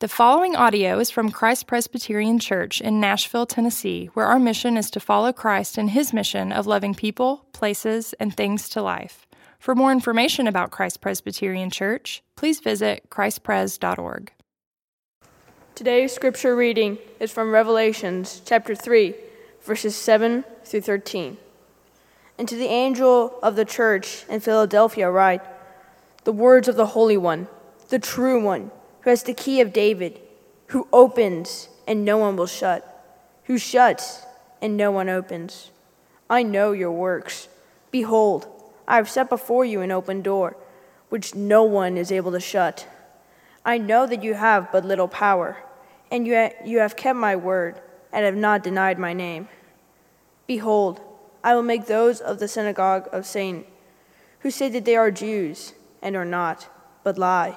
The following audio is from Christ Presbyterian Church in Nashville, Tennessee, where our mission is to follow Christ in his mission of loving people, places, and things to life. For more information about Christ Presbyterian Church, please visit christpres.org. Today's scripture reading is from Revelations chapter 3, verses 7 through 13. And to the angel of the church in Philadelphia write, The words of the Holy One, the true One who has the key of David, who opens and no one will shut, who shuts and no one opens. I know your works. Behold, I have set before you an open door, which no one is able to shut. I know that you have but little power, and ha- you have kept my word and have not denied my name. Behold, I will make those of the synagogue of Satan, who say that they are Jews and are not, but lie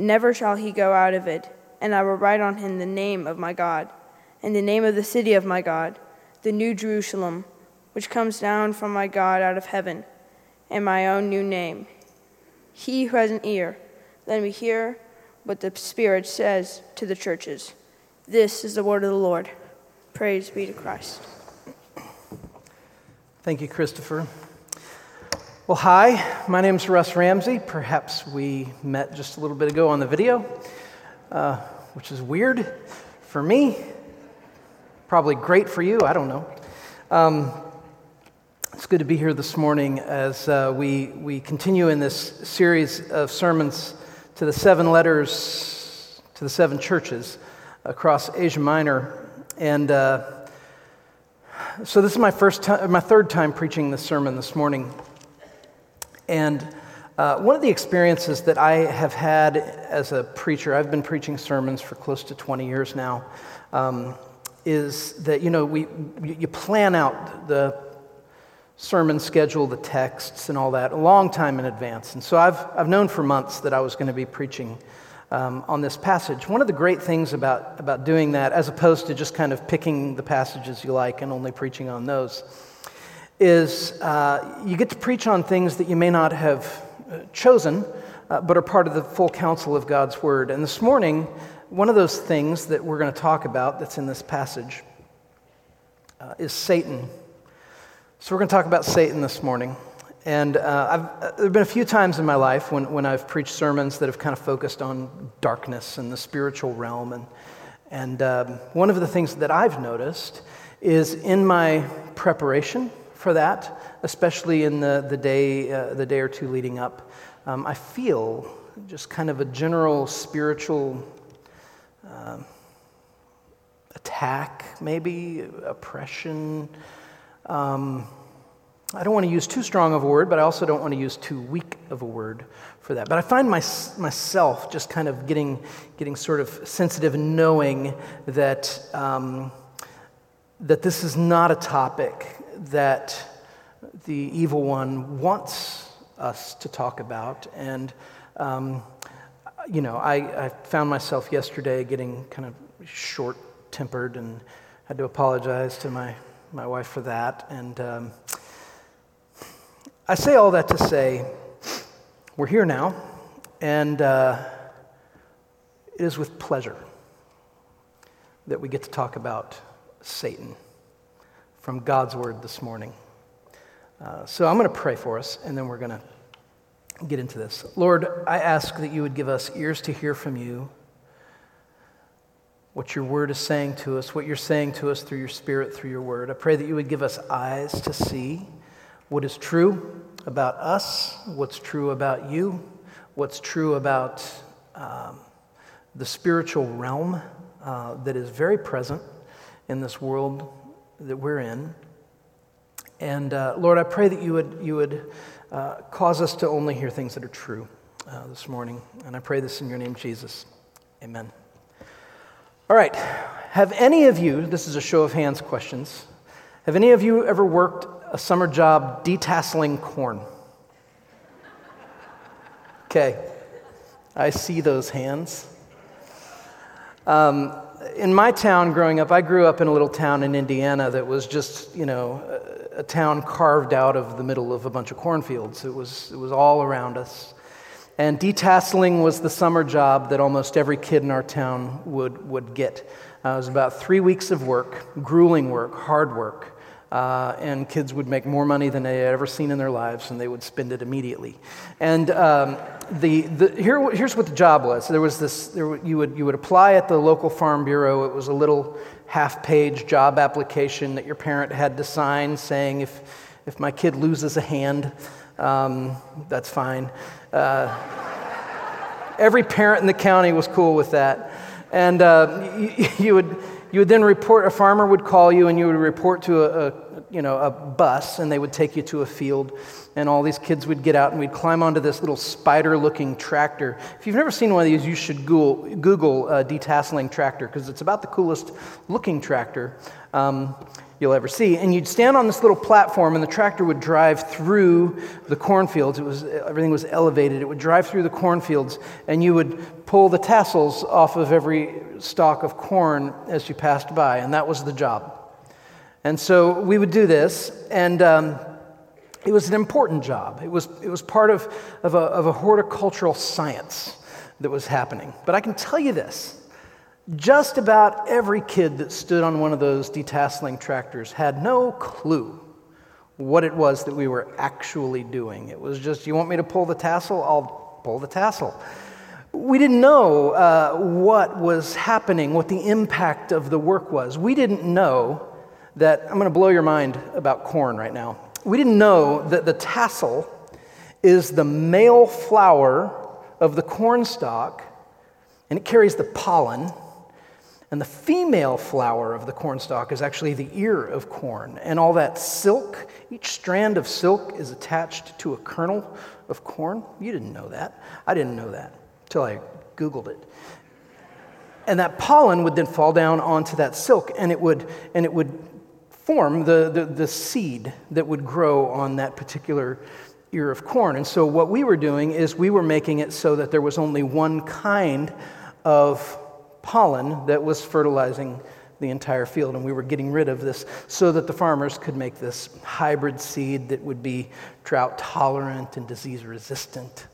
Never shall he go out of it, and I will write on him the name of my God, and the name of the city of my God, the new Jerusalem, which comes down from my God out of heaven, and my own new name. He who has an ear, let me hear what the Spirit says to the churches. This is the word of the Lord. Praise be to Christ. Thank you, Christopher. Well, hi, my name is Russ Ramsey. Perhaps we met just a little bit ago on the video, uh, which is weird for me, probably great for you, I don't know. Um, it's good to be here this morning as uh, we, we continue in this series of sermons to the seven letters to the seven churches across Asia Minor. And uh, so this is my, first time, my third time preaching this sermon this morning. And uh, one of the experiences that I have had as a preacher, I've been preaching sermons for close to 20 years now, um, is that, you know, we, you plan out the sermon schedule, the texts, and all that a long time in advance. And so I've, I've known for months that I was going to be preaching um, on this passage. One of the great things about, about doing that, as opposed to just kind of picking the passages you like and only preaching on those, is uh, you get to preach on things that you may not have uh, chosen, uh, but are part of the full counsel of God's Word. And this morning, one of those things that we're going to talk about that's in this passage uh, is Satan. So we're going to talk about Satan this morning. And uh, uh, there have been a few times in my life when, when I've preached sermons that have kind of focused on darkness and the spiritual realm. And, and um, one of the things that I've noticed is in my preparation for that, especially in the, the, day, uh, the day or two leading up. Um, I feel just kind of a general spiritual uh, attack, maybe oppression. Um, I don't want to use too strong of a word, but I also don't want to use too weak of a word for that. But I find my, myself just kind of getting, getting sort of sensitive, and knowing that, um, that this is not a topic that the evil one wants us to talk about. And, um, you know, I, I, found myself yesterday getting kind of short tempered and had to apologize to my, my wife for that. And um, I say all that to say we're here now, and uh, it is with pleasure that we get to talk about Satan from God's word this morning. Uh, so I'm going to pray for us, and then we're going to get into this. Lord, I ask that you would give us ears to hear from you what your word is saying to us, what you're saying to us through your spirit, through your word. I pray that you would give us eyes to see what is true about us, what's true about you, what's true about um, the spiritual realm uh, that is very present in this world that we're in. And uh, Lord, I pray that you would, you would uh, cause us to only hear things that are true uh, this morning. And I pray this in your name, Jesus. Amen. All right. Have any of you, this is a show of hands questions, have any of you ever worked a summer job detasseling corn? Okay. I see those hands. Um, in my town growing up, I grew up in a little town in Indiana that was just, you know, a, a town carved out of the middle of a bunch of cornfields. It was, it was all around us. And detasseling was the summer job that almost every kid in our town would, would get. Uh, it was about three weeks of work, grueling work, hard work. Uh, and kids would make more money than they had ever seen in their lives, and they would spend it immediately. And um, the, the, here, here's what the job was. There was this there, you, would, you would apply at the local farm bureau. It was a little half page job application that your parent had to sign saying if, if my kid loses a hand um, that's fine. Uh, every parent in the county was cool with that. And uh, you, you, would, you would then report a farmer would call you and you would report to a, a you know, a bus and they would take you to a field and all these kids would get out and we'd climb onto this little spider looking tractor. If you've never seen one of these, you should Google, Google uh, detasseling tractor because it's about the coolest looking tractor um, you'll ever see. And you'd stand on this little platform and the tractor would drive through the cornfields. It was, everything was elevated. It would drive through the cornfields and you would pull the tassels off of every stalk of corn as you passed by. And that was the job. And so we would do this, and um, it was an important job. It was, it was part of, of, a, of a horticultural science that was happening. But I can tell you this just about every kid that stood on one of those detasseling tractors had no clue what it was that we were actually doing. It was just, you want me to pull the tassel? I'll pull the tassel. We didn't know uh, what was happening, what the impact of the work was. We didn't know that I'm going to blow your mind about corn right now. We didn't know that the tassel is the male flower of the corn stalk, and it carries the pollen. And the female flower of the corn stalk is actually the ear of corn. And all that silk, each strand of silk is attached to a kernel of corn. You didn't know that. I didn't know that until I Googled it. And that pollen would then fall down onto that silk, and it would, and it would form the, the, the seed that would grow on that particular ear of corn. And so, what we were doing is we were making it so that there was only one kind of pollen that was fertilizing the entire field. And we were getting rid of this so that the farmers could make this hybrid seed that would be drought tolerant and disease resistant.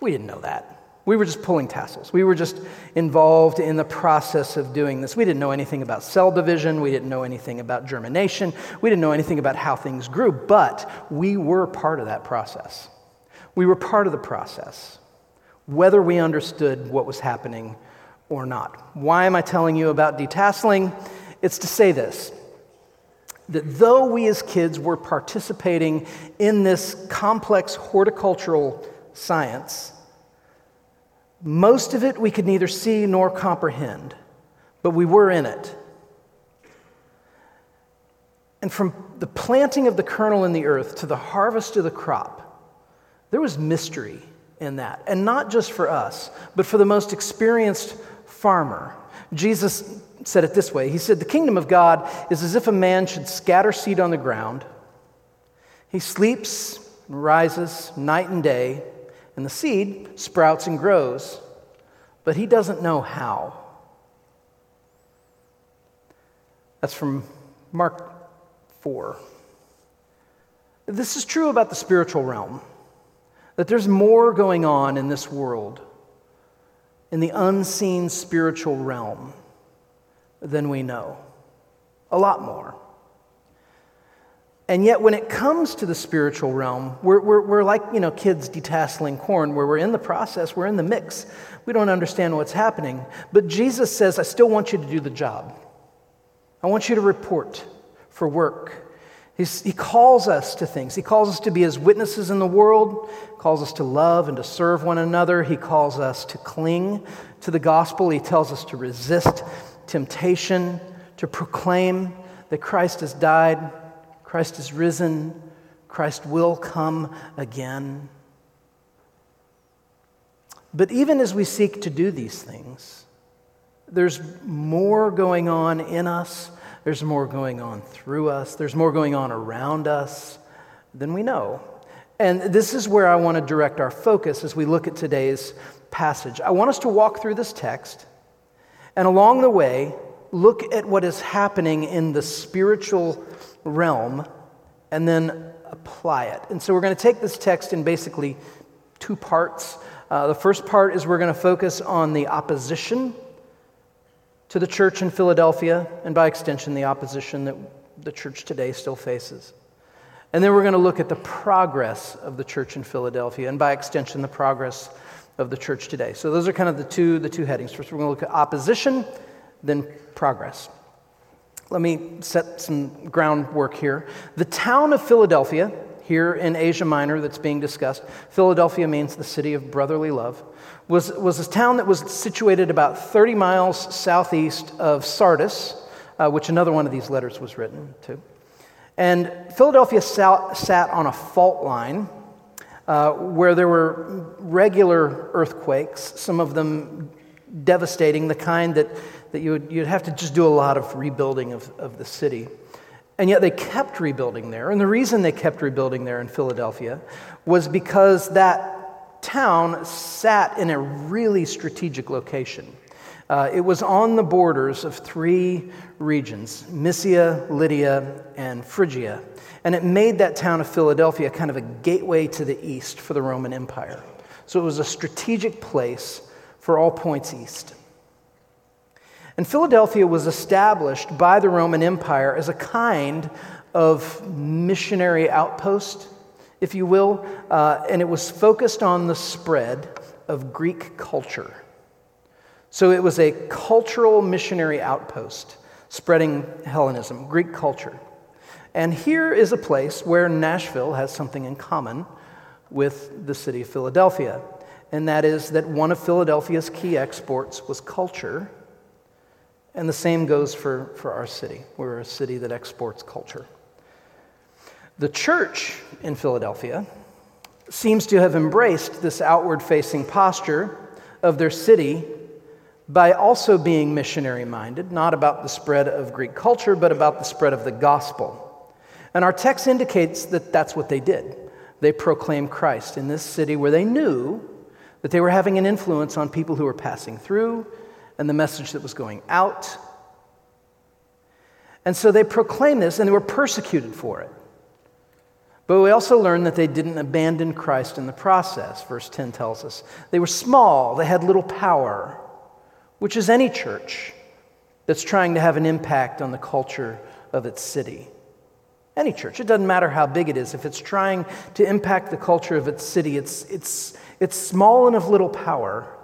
We didn't know that. We were just pulling tassels. We were just involved in the process of doing this. We didn't know anything about cell division. We didn't know anything about germination. We didn't know anything about how things grew, but we were part of that process. We were part of the process, whether we understood what was happening or not. Why am I telling you about detasseling? It's to say this that though we as kids were participating in this complex horticultural science, most of it we could neither see nor comprehend, but we were in it. And from the planting of the kernel in the earth to the harvest of the crop, there was mystery in that. And not just for us, but for the most experienced farmer. Jesus said it this way He said, The kingdom of God is as if a man should scatter seed on the ground. He sleeps and rises night and day and the seed sprouts and grows, but he doesn't know how. That's from Mark 4. This is true about the spiritual realm, that there's more going on in this world, in the unseen spiritual realm, than we know. A lot more. And yet, when it comes to the spiritual realm, we're, we're, we're like you know, kids detasseling corn, where we're in the process, we're in the mix. We don't understand what's happening. But Jesus says, I still want you to do the job. I want you to report for work. He's, he calls us to things. He calls us to be his witnesses in the world, calls us to love and to serve one another. He calls us to cling to the gospel. He tells us to resist temptation, to proclaim that Christ has died Christ is risen. Christ will come again. But even as we seek to do these things, There's more going on in us, there's more going on through us, there's more going on around us than we know. And this is where I want to direct our focus as we look at today's passage. I want us to walk through this text and along the way, look at what is happening in the spiritual realm and then apply it. And so we're going to take this text in basically two parts. Uh, the first part is we're going to focus on the opposition to the church in Philadelphia, and by extension, the opposition that the church today still faces. And then we're going to look at the progress of the church in Philadelphia, and by extension, the progress of the church today. So those are kind of the two, the two headings. First, we're going to look at opposition, then progress. Let me set some groundwork here. The town of Philadelphia, here in Asia Minor, that's being discussed, Philadelphia means the city of brotherly love, was, was a town that was situated about 30 miles southeast of Sardis, uh, which another one of these letters was written to. And Philadelphia sat, sat on a fault line uh, where there were regular earthquakes, some of them devastating, the kind that, that you would, you'd have to just do a lot of rebuilding of, of the city. And yet they kept rebuilding there. And the reason they kept rebuilding there in Philadelphia was because that town sat in a really strategic location. Uh, it was on the borders of three regions Mysia, Lydia, and Phrygia. And it made that town of Philadelphia kind of a gateway to the east for the Roman Empire. So it was a strategic place for all points east. And Philadelphia was established by the Roman Empire as a kind of missionary outpost, if you will, uh, and it was focused on the spread of Greek culture. So it was a cultural missionary outpost spreading Hellenism, Greek culture. And here is a place where Nashville has something in common with the city of Philadelphia, and that is that one of Philadelphia's key exports was culture, and the same goes for, for our city. We're a city that exports culture. The church in Philadelphia seems to have embraced this outward facing posture of their city by also being missionary minded, not about the spread of Greek culture, but about the spread of the gospel. And our text indicates that that's what they did. They proclaimed Christ in this city where they knew that they were having an influence on people who were passing through and the message that was going out. And so they proclaimed this and they were persecuted for it. But we also learn that they didn't abandon Christ in the process, verse 10 tells us. They were small, they had little power which is any church that's trying to have an impact on the culture of its city. Any church, it doesn't matter how big it is, if it's trying to impact the culture of its city, it's, it's, it's small and of little power.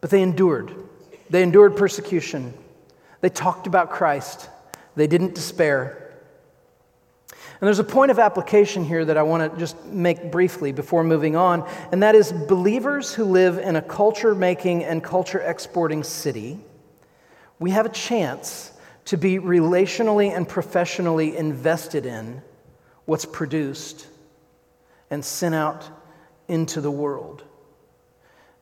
But they endured. They endured persecution. They talked about Christ. They didn't despair. And there's a point of application here that I want to just make briefly before moving on, and that is believers who live in a culture making and culture exporting city, we have a chance to be relationally and professionally invested in what's produced and sent out into the world.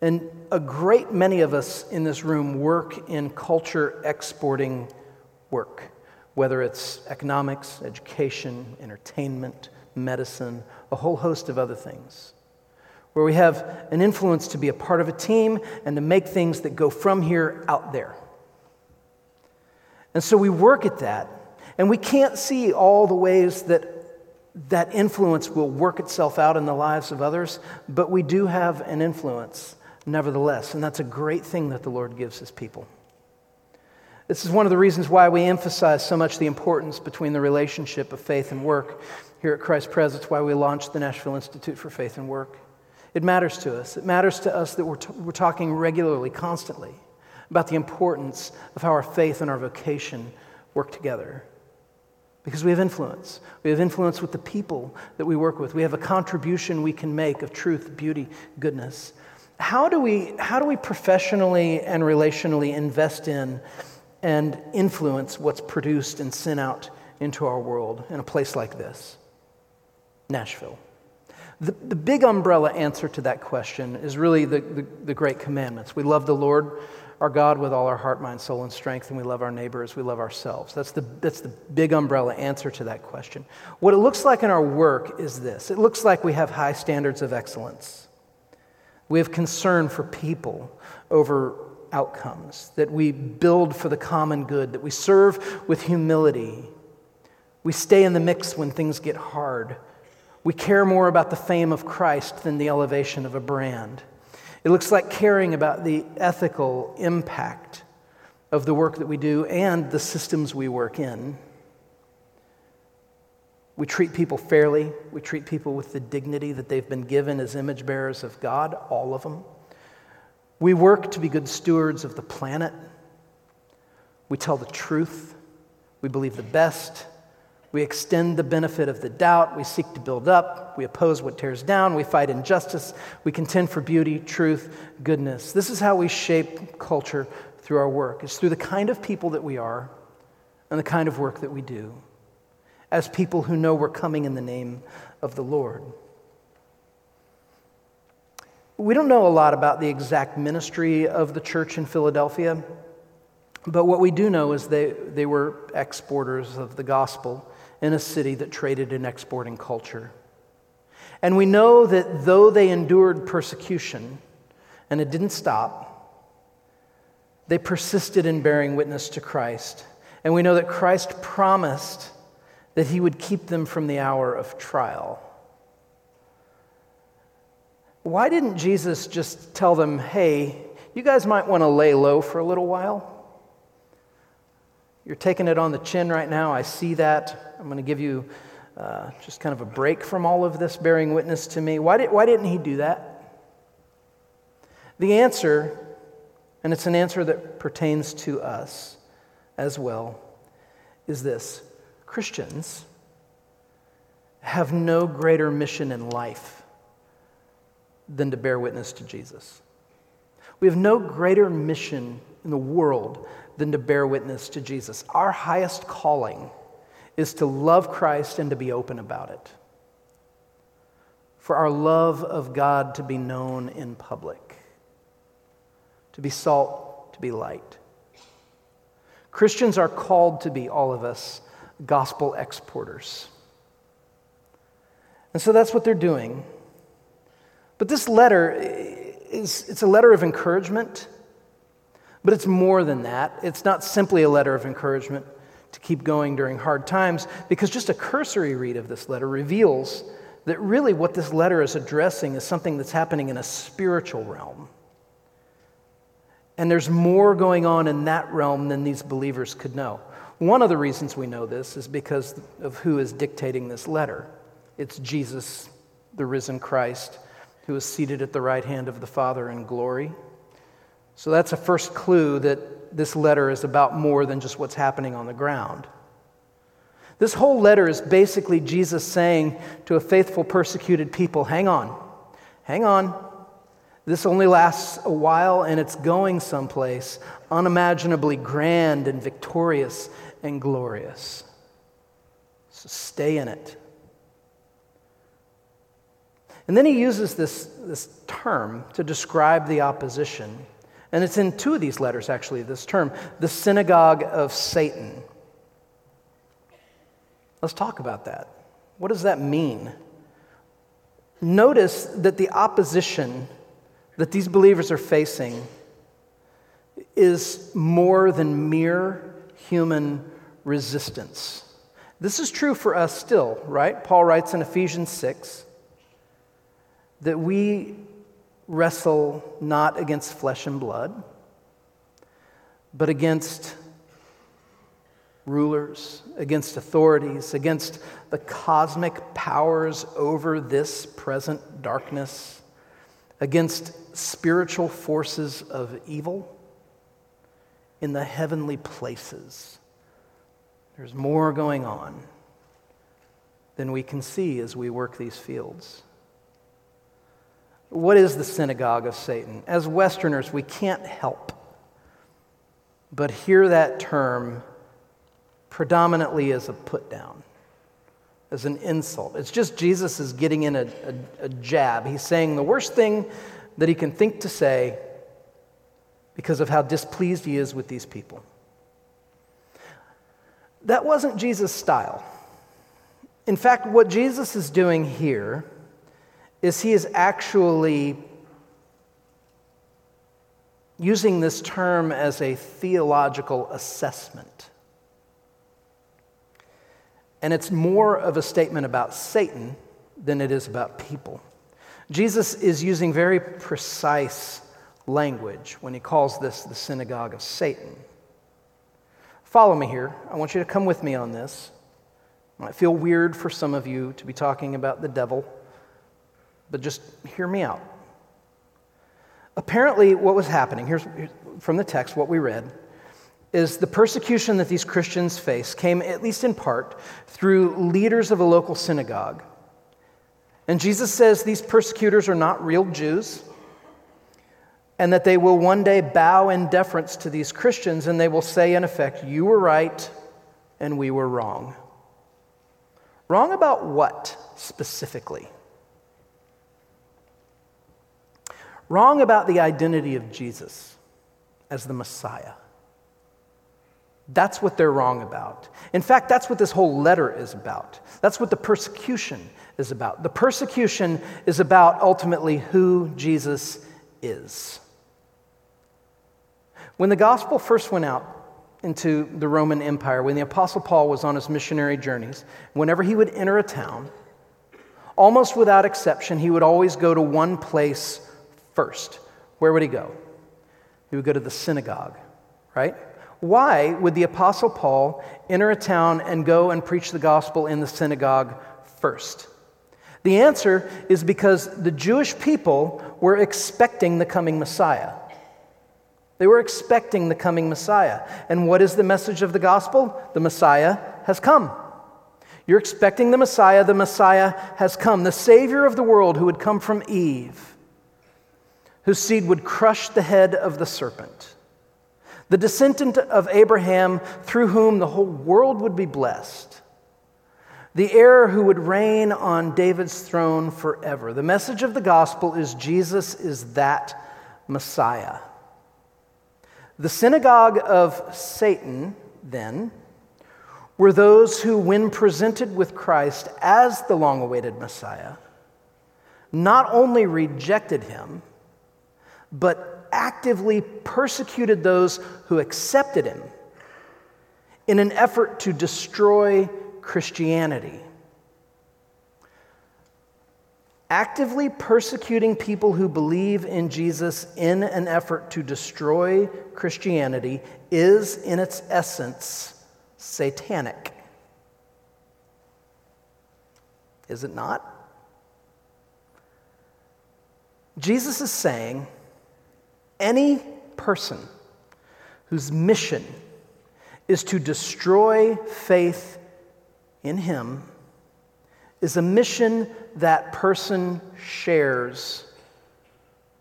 And a great many of us in this room work in culture exporting work whether it's economics, education, entertainment, medicine, a whole host of other things, where we have an influence to be a part of a team and to make things that go from here out there. And so we work at that, and we can't see all the ways that that influence will work itself out in the lives of others, but we do have an influence nevertheless, and that's a great thing that the Lord gives his people. This is one of the reasons why we emphasize so much the importance between the relationship of faith and work here at Christ Pres. It's why we launched the Nashville Institute for Faith and Work. It matters to us. It matters to us that we're, t- we're talking regularly, constantly, about the importance of how our faith and our vocation work together. Because we have influence. We have influence with the people that we work with. We have a contribution we can make of truth, beauty, goodness. How do we, how do we professionally and relationally invest in and influence what's produced and sent out into our world in a place like this Nashville. The, the big umbrella answer to that question is really the, the, the great commandments. We love the Lord our God with all our heart, mind, soul, and strength, and we love our neighbor as we love ourselves. That's the, that's the big umbrella answer to that question. What it looks like in our work is this it looks like we have high standards of excellence. We have concern for people over outcomes, that we build for the common good, that we serve with humility. We stay in the mix when things get hard. We care more about the fame of Christ than the elevation of a brand. It looks like caring about the ethical impact of the work that we do and the systems we work in. We treat people fairly. We treat people with the dignity that they've been given as image bearers of God, all of them. We work to be good stewards of the planet. We tell the truth. We believe the best. We extend the benefit of the doubt. We seek to build up. We oppose what tears down. We fight injustice. We contend for beauty, truth, goodness. This is how we shape culture through our work. It's through the kind of people that we are and the kind of work that we do as people who know we're coming in the name of the Lord. We don't know a lot about the exact ministry of the church in Philadelphia, but what we do know is they, they were exporters of the gospel in a city that traded in exporting culture. And we know that though they endured persecution, and it didn't stop, they persisted in bearing witness to Christ. And we know that Christ promised that he would keep them from the hour of trial. Why didn't Jesus just tell them, hey, you guys might want to lay low for a little while? You're taking it on the chin right now. I see that. I'm going to give you uh, just kind of a break from all of this, bearing witness to me. Why, did, why didn't he do that? The answer, and it's an answer that pertains to us as well, is this Christians have no greater mission in life than to bear witness to Jesus. We have no greater mission in the world than to bear witness to Jesus. Our highest calling is to love Christ and to be open about it. For our love of God to be known in public, to be salt, to be light. Christians are called to be, all of us, gospel exporters. And so that's what they're doing. But this letter is it's a letter of encouragement, but it's more than that. It's not simply a letter of encouragement to keep going during hard times, because just a cursory read of this letter reveals that really what this letter is addressing is something that's happening in a spiritual realm. And there's more going on in that realm than these believers could know. One of the reasons we know this is because of who is dictating this letter. It's Jesus, the risen Christ, who is seated at the right hand of the Father in glory. So that's a first clue that this letter is about more than just what's happening on the ground. This whole letter is basically Jesus saying to a faithful, persecuted people hang on, hang on. This only lasts a while and it's going someplace unimaginably grand and victorious and glorious. So stay in it. And then he uses this, this term to describe the opposition. And it's in two of these letters, actually, this term, the synagogue of Satan. Let's talk about that. What does that mean? Notice that the opposition that these believers are facing is more than mere human resistance. This is true for us still, right? Paul writes in Ephesians 6 that we wrestle not against flesh and blood, but against rulers, against authorities, against the cosmic powers over this present darkness, against spiritual forces of evil in the heavenly places. There's more going on than we can see as we work these fields. What is the synagogue of Satan? As Westerners, we can't help but hear that term predominantly as a put down. as an insult. It's just Jesus is getting in a, a, a jab. He's saying the worst thing that he can think to say because of how displeased he is with these people. That wasn't Jesus' style. In fact, what Jesus is doing here is he is actually using this term as a theological assessment. And it's more of a statement about Satan than it is about people. Jesus is using very precise language when he calls this the synagogue of Satan. Follow me here. I want you to come with me on this. It might feel weird for some of you to be talking about the devil, but just hear me out. Apparently, what was happening, here's from the text what we read, is the persecution that these Christians face came, at least in part, through leaders of a local synagogue. And Jesus says these persecutors are not real Jews and that they will one day bow in deference to these Christians and they will say, in effect, You were right and we were wrong. Wrong about what specifically? Wrong about the identity of Jesus as the Messiah. That's what they're wrong about. In fact, that's what this whole letter is about. That's what the persecution is about. The persecution is about ultimately who Jesus is. When the gospel first went out into the Roman Empire, when the Apostle Paul was on his missionary journeys, whenever he would enter a town, almost without exception, he would always go to one place first. Where would he go? He would go to the synagogue, right? Why would the Apostle Paul enter a town and go and preach the gospel in the synagogue first? The answer is because the Jewish people were expecting the coming Messiah. They were expecting the coming Messiah. And what is the message of the gospel? The Messiah has come. You're expecting the Messiah. The Messiah has come. The Savior of the world who would come from Eve, whose seed would crush the head of the serpent. The descendant of Abraham through whom the whole world would be blessed. The heir who would reign on David's throne forever. The message of the gospel is Jesus is that Messiah. The synagogue of Satan, then, were those who, when presented with Christ as the long awaited Messiah, not only rejected him, but actively persecuted those who accepted him in an effort to destroy Christianity actively persecuting people who believe in Jesus in an effort to destroy Christianity is, in its essence, satanic. Is it not? Jesus is saying any person whose mission is to destroy faith in Him is a mission that person shares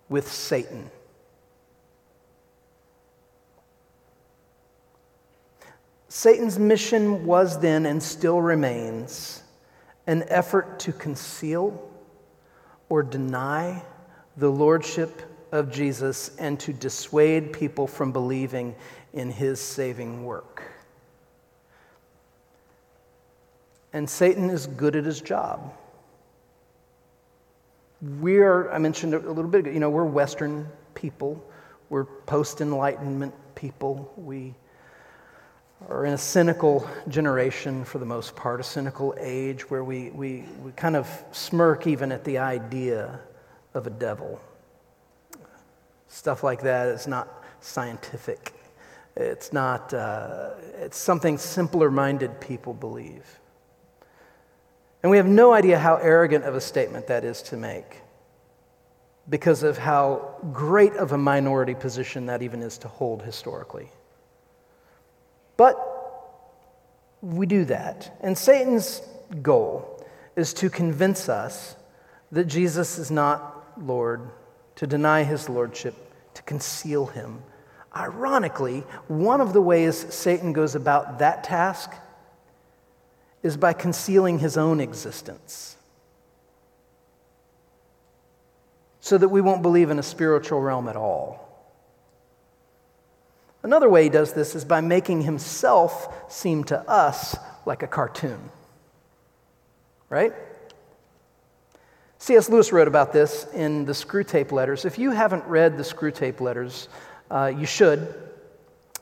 with Satan. Satan's mission was then and still remains an effort to conceal or deny the lordship of Jesus and to dissuade people from believing in his saving work. And Satan is good at his job. We're, I mentioned a little bit ago, you know, we're Western people, we're post Enlightenment people. We are in a cynical generation for the most part, a cynical age where we, we, we kind of smirk even at the idea of a devil. Stuff like that is not scientific. It's not, uh, it's something simpler minded people believe. And we have no idea how arrogant of a statement that is to make because of how great of a minority position that even is to hold historically. But we do that. And Satan's goal is to convince us that Jesus is not Lord, to deny his lordship, to conceal him. Ironically, one of the ways Satan goes about that task is by concealing his own existence. So that we won't believe in a spiritual realm at all. Another way he does this is by making himself seem to us like a cartoon. Right? C.S. Lewis wrote about this in the Screwtape Letters. If you haven't read the Screwtape Letters, uh, you should.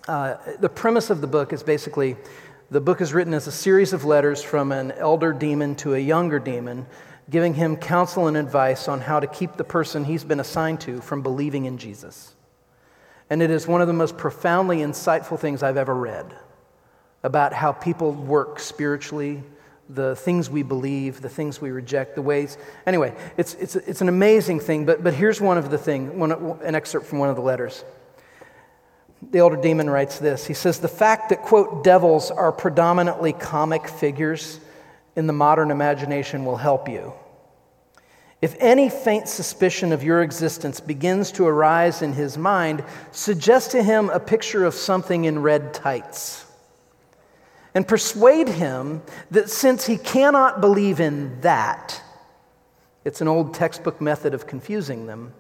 Uh, the premise of the book is basically the book is written as a series of letters from an elder demon to a younger demon, giving him counsel and advice on how to keep the person he's been assigned to from believing in Jesus. And it is one of the most profoundly insightful things I've ever read about how people work spiritually, the things we believe, the things we reject, the ways. Anyway, it's, it's, it's an amazing thing, but, but here's one of the thing, one, an excerpt from one of the letters. The elder demon writes this. He says, The fact that, quote, devils are predominantly comic figures in the modern imagination will help you. If any faint suspicion of your existence begins to arise in his mind, suggest to him a picture of something in red tights. And persuade him that since he cannot believe in that, it's an old textbook method of confusing them,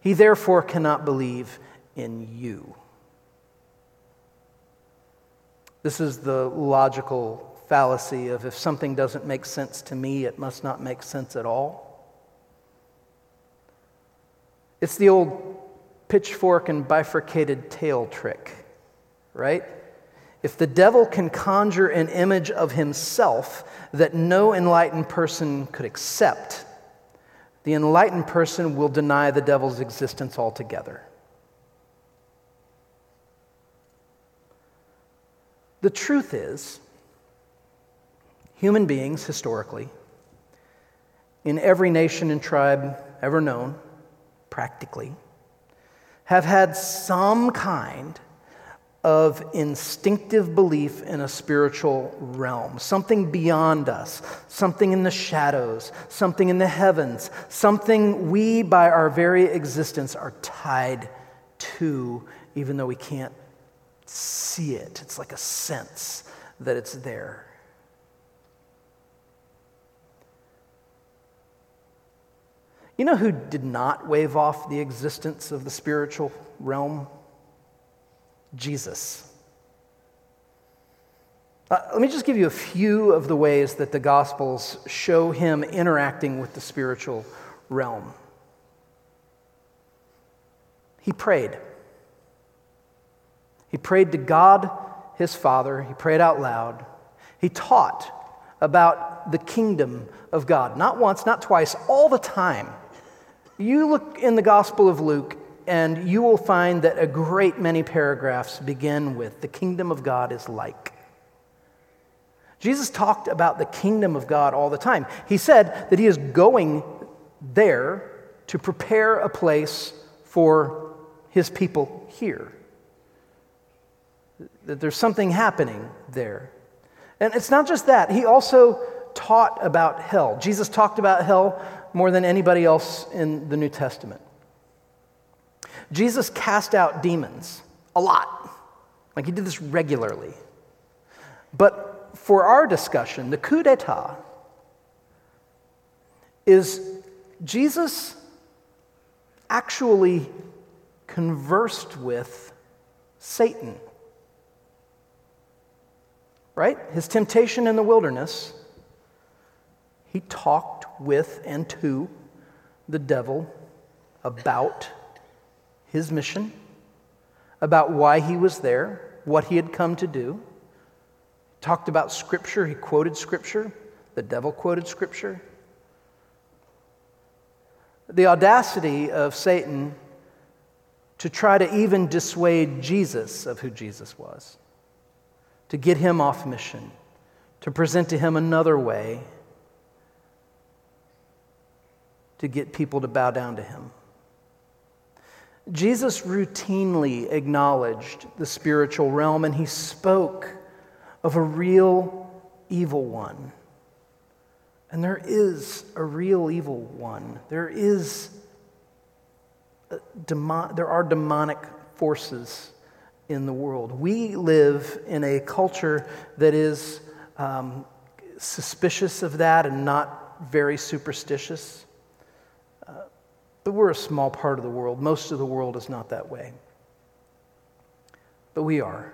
he therefore cannot believe in you. This is the logical fallacy of if something doesn't make sense to me, it must not make sense at all. It's the old pitchfork and bifurcated tail trick, right? If the devil can conjure an image of himself that no enlightened person could accept, the enlightened person will deny the devil's existence altogether. The truth is, human beings historically, in every nation and tribe ever known, practically, have had some kind of instinctive belief in a spiritual realm, something beyond us, something in the shadows, something in the heavens, something we, by our very existence, are tied to, even though we can't see it. It's like a sense that it's there. You know who did not wave off the existence of the spiritual realm? Jesus. Uh, let me just give you a few of the ways that the Gospels show him interacting with the spiritual realm. He prayed. He prayed to God, his Father. He prayed out loud. He taught about the kingdom of God, not once, not twice, all the time. You look in the Gospel of Luke, and you will find that a great many paragraphs begin with the kingdom of God is like. Jesus talked about the kingdom of God all the time. He said that he is going there to prepare a place for his people here that there's something happening there. And it's not just that, he also taught about hell. Jesus talked about hell more than anybody else in the New Testament. Jesus cast out demons a lot, like he did this regularly. But for our discussion, the coup d'etat is Jesus actually conversed with Satan right? His temptation in the wilderness, he talked with and to the devil about his mission, about why he was there, what he had come to do. Talked about Scripture, he quoted Scripture, the devil quoted Scripture. The audacity of Satan to try to even dissuade Jesus of who Jesus was to get him off mission, to present to him another way to get people to bow down to him. Jesus routinely acknowledged the spiritual realm and he spoke of a real evil one. And there is a real evil one. There is there are demonic forces in the world. We live in a culture that is um, suspicious of that and not very superstitious. Uh, but we're a small part of the world. Most of the world is not that way. But we are.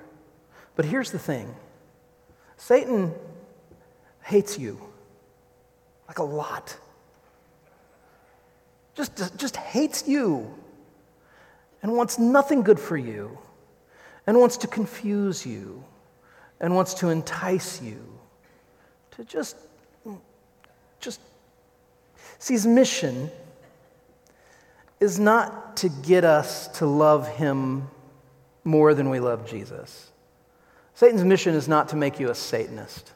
But here's the thing Satan hates you like a lot. Just, just hates you and wants nothing good for you and wants to confuse you and wants to entice you to just just see his mission is not to get us to love him more than we love Jesus. Satan's mission is not to make you a Satanist.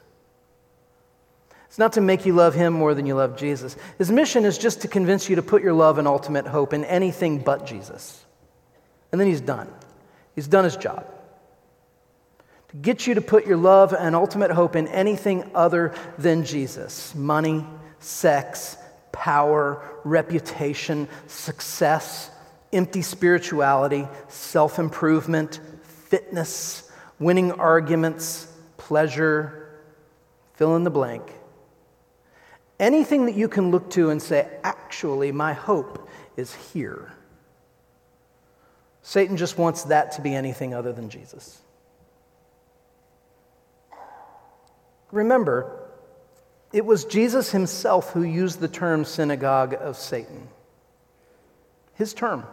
It's not to make you love him more than you love Jesus. His mission is just to convince you to put your love and ultimate hope in anything but Jesus. And then he's done. He's done his job. To get you to put your love and ultimate hope in anything other than Jesus money, sex, power, reputation, success, empty spirituality, self improvement, fitness, winning arguments, pleasure, fill in the blank. Anything that you can look to and say, actually, my hope is here. Satan just wants that to be anything other than Jesus. Remember, it was Jesus himself who used the term synagogue of Satan. His term.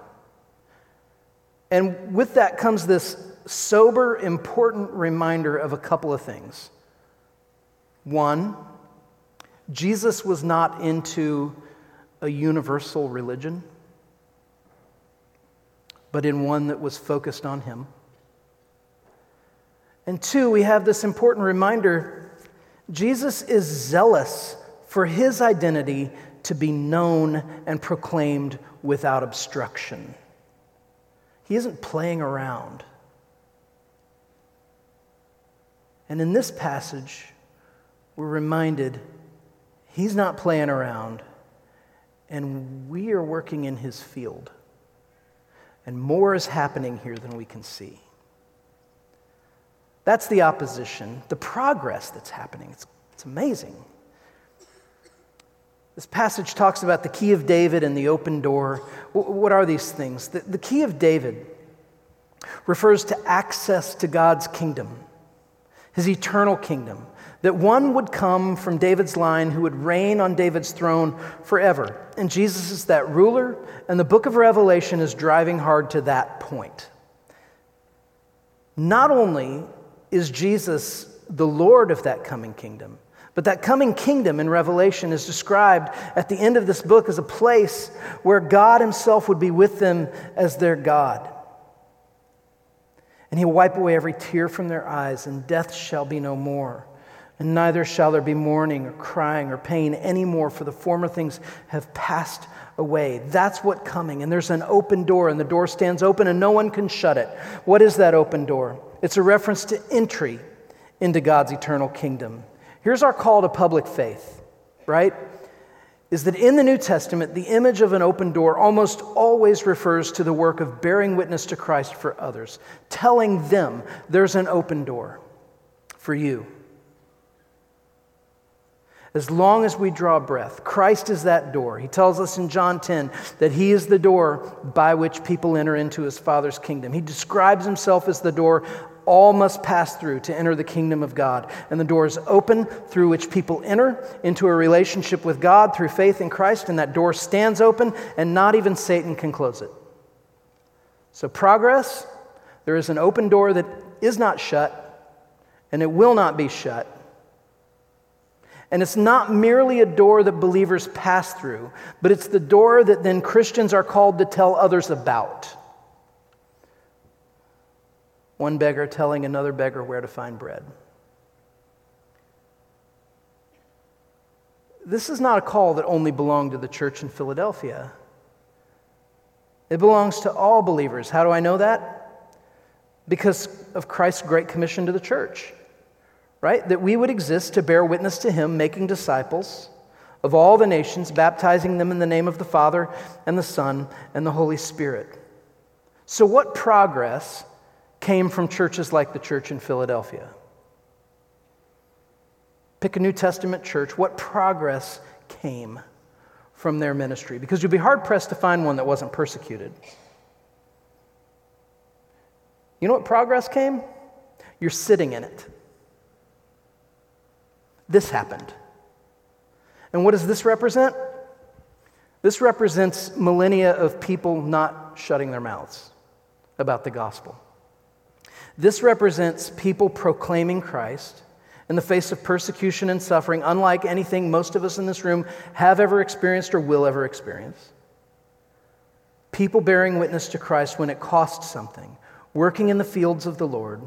And with that comes this sober, important reminder of a couple of things. One, Jesus was not into a universal religion, but in one that was focused on him. And two, we have this important reminder Jesus is zealous for his identity to be known and proclaimed without obstruction. He isn't playing around. And in this passage, we're reminded He's not playing around, and we are working in his field. And more is happening here than we can see. That's the opposition, the progress that's happening. It's, it's amazing. This passage talks about the key of David and the open door. What are these things? The, the key of David refers to access to God's kingdom, his eternal kingdom that one would come from David's line who would reign on David's throne forever. And Jesus is that ruler, and the book of Revelation is driving hard to that point. Not only is Jesus the Lord of that coming kingdom, but that coming kingdom in Revelation is described at the end of this book as a place where God Himself would be with them as their God. And He'll wipe away every tear from their eyes, and death shall be no more and neither shall there be mourning or crying or pain anymore, for the former things have passed away. That's what coming. And there's an open door, and the door stands open, and no one can shut it. What is that open door? It's a reference to entry into God's eternal kingdom. Here's our call to public faith, right? Is that in the New Testament, the image of an open door almost always refers to the work of bearing witness to Christ for others, telling them there's an open door for you. As long as we draw breath, Christ is that door. He tells us in John 10 that He is the door by which people enter into His Father's kingdom. He describes Himself as the door all must pass through to enter the kingdom of God. And the door is open through which people enter into a relationship with God through faith in Christ, and that door stands open, and not even Satan can close it. So, progress, there is an open door that is not shut, and it will not be shut and it's not merely a door that believers pass through, but it's the door that then Christians are called to tell others about. One beggar telling another beggar where to find bread. This is not a call that only belonged to the church in Philadelphia. It belongs to all believers. How do I know that? Because of Christ's great commission to the church right? That we would exist to bear witness to him, making disciples of all the nations, baptizing them in the name of the Father and the Son and the Holy Spirit. So, what progress came from churches like the church in Philadelphia? Pick a New Testament church. What progress came from their ministry? Because you'll be hard pressed to find one that wasn't persecuted. You know what progress came? You're sitting in it. This happened. And what does this represent? This represents millennia of people not shutting their mouths about the gospel. This represents people proclaiming Christ in the face of persecution and suffering, unlike anything most of us in this room have ever experienced or will ever experience. People bearing witness to Christ when it cost something, working in the fields of the Lord,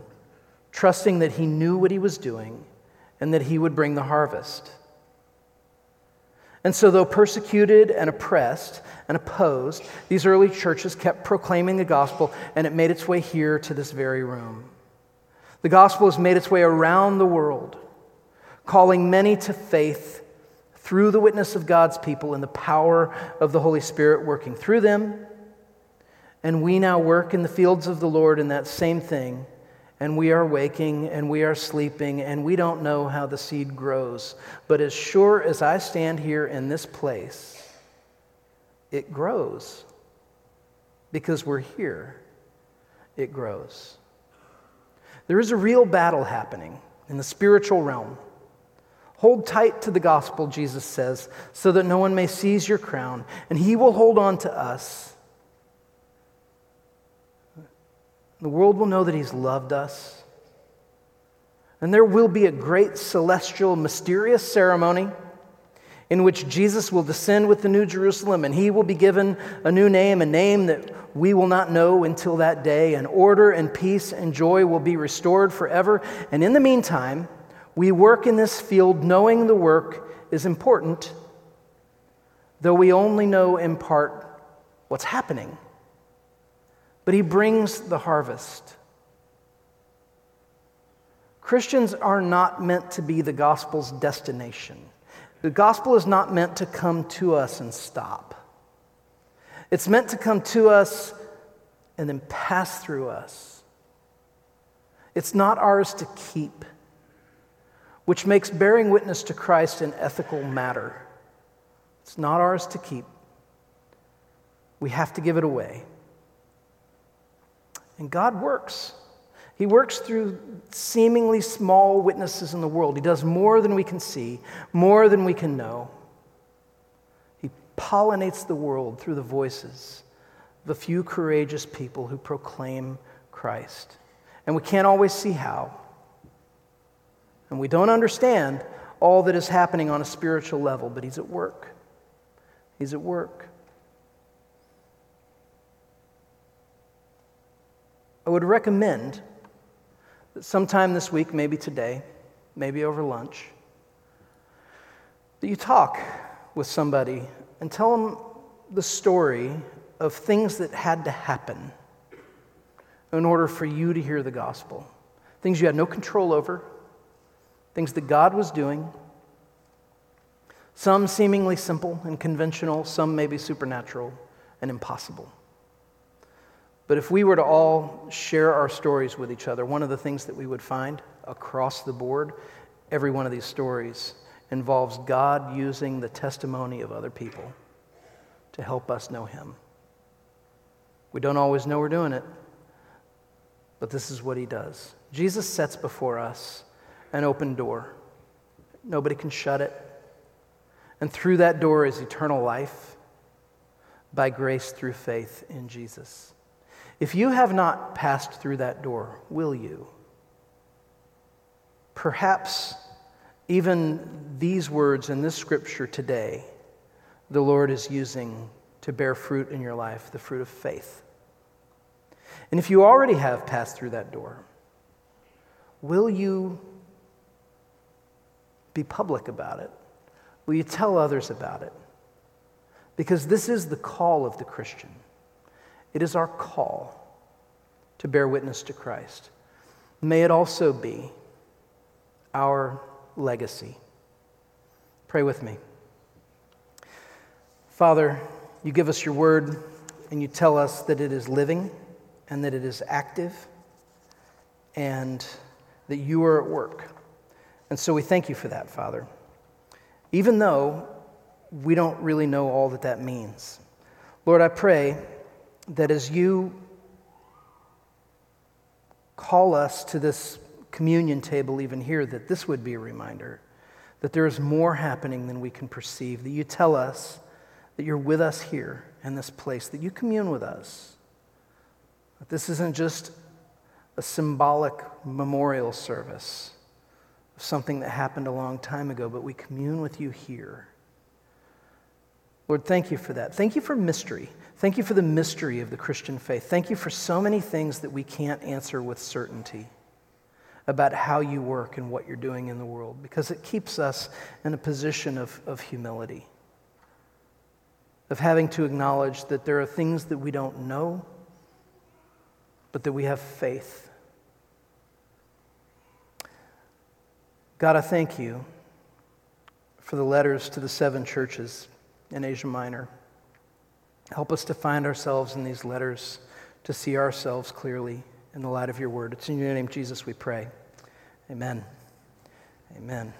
trusting that He knew what He was doing and that He would bring the harvest. And so, though persecuted and oppressed and opposed, these early churches kept proclaiming the gospel, and it made its way here to this very room. The gospel has made its way around the world, calling many to faith through the witness of God's people and the power of the Holy Spirit working through them. And we now work in the fields of the Lord in that same thing and we are waking and we are sleeping and we don't know how the seed grows. But as sure as I stand here in this place, it grows. Because we're here, it grows. There is a real battle happening in the spiritual realm. Hold tight to the gospel, Jesus says, so that no one may seize your crown, and he will hold on to us The world will know that He's loved us. And there will be a great celestial, mysterious ceremony in which Jesus will descend with the New Jerusalem and He will be given a new name, a name that we will not know until that day, and order and peace and joy will be restored forever. And in the meantime, we work in this field knowing the work is important, though we only know in part what's happening but he brings the harvest. Christians are not meant to be the gospel's destination. The gospel is not meant to come to us and stop. It's meant to come to us and then pass through us. It's not ours to keep, which makes bearing witness to Christ an ethical matter. It's not ours to keep. We have to give it away. And God works. He works through seemingly small witnesses in the world. He does more than we can see, more than we can know. He pollinates the world through the voices of a few courageous people who proclaim Christ. And we can't always see how. And we don't understand all that is happening on a spiritual level, but He's at work. He's at work. I would recommend that sometime this week, maybe today, maybe over lunch, that you talk with somebody and tell them the story of things that had to happen in order for you to hear the gospel. Things you had no control over, things that God was doing. Some seemingly simple and conventional, some maybe supernatural and impossible. But if we were to all share our stories with each other, one of the things that we would find across the board, every one of these stories involves God using the testimony of other people to help us know Him. We don't always know we're doing it, but this is what He does. Jesus sets before us an open door, nobody can shut it. And through that door is eternal life by grace through faith in Jesus. If you have not passed through that door, will you? Perhaps even these words in this scripture today, the Lord is using to bear fruit in your life, the fruit of faith. And if you already have passed through that door, will you be public about it? Will you tell others about it? Because this is the call of the Christian. It is our call to bear witness to Christ. May it also be our legacy. Pray with me. Father, you give us your word and you tell us that it is living and that it is active and that you are at work. And so we thank you for that, Father. Even though we don't really know all that that means. Lord, I pray that as you call us to this communion table, even here, that this would be a reminder that there is more happening than we can perceive, that you tell us that you're with us here in this place, that you commune with us. That this isn't just a symbolic memorial service of something that happened a long time ago, but we commune with you here. Lord, thank you for that. Thank you for mystery. Thank you for the mystery of the Christian faith. Thank you for so many things that we can't answer with certainty about how you work and what you're doing in the world because it keeps us in a position of, of humility, of having to acknowledge that there are things that we don't know, but that we have faith. God, I thank you for the letters to the seven churches in Asia Minor. Help us to find ourselves in these letters, to see ourselves clearly in the light of your word. It's in your name, Jesus, we pray. Amen. Amen.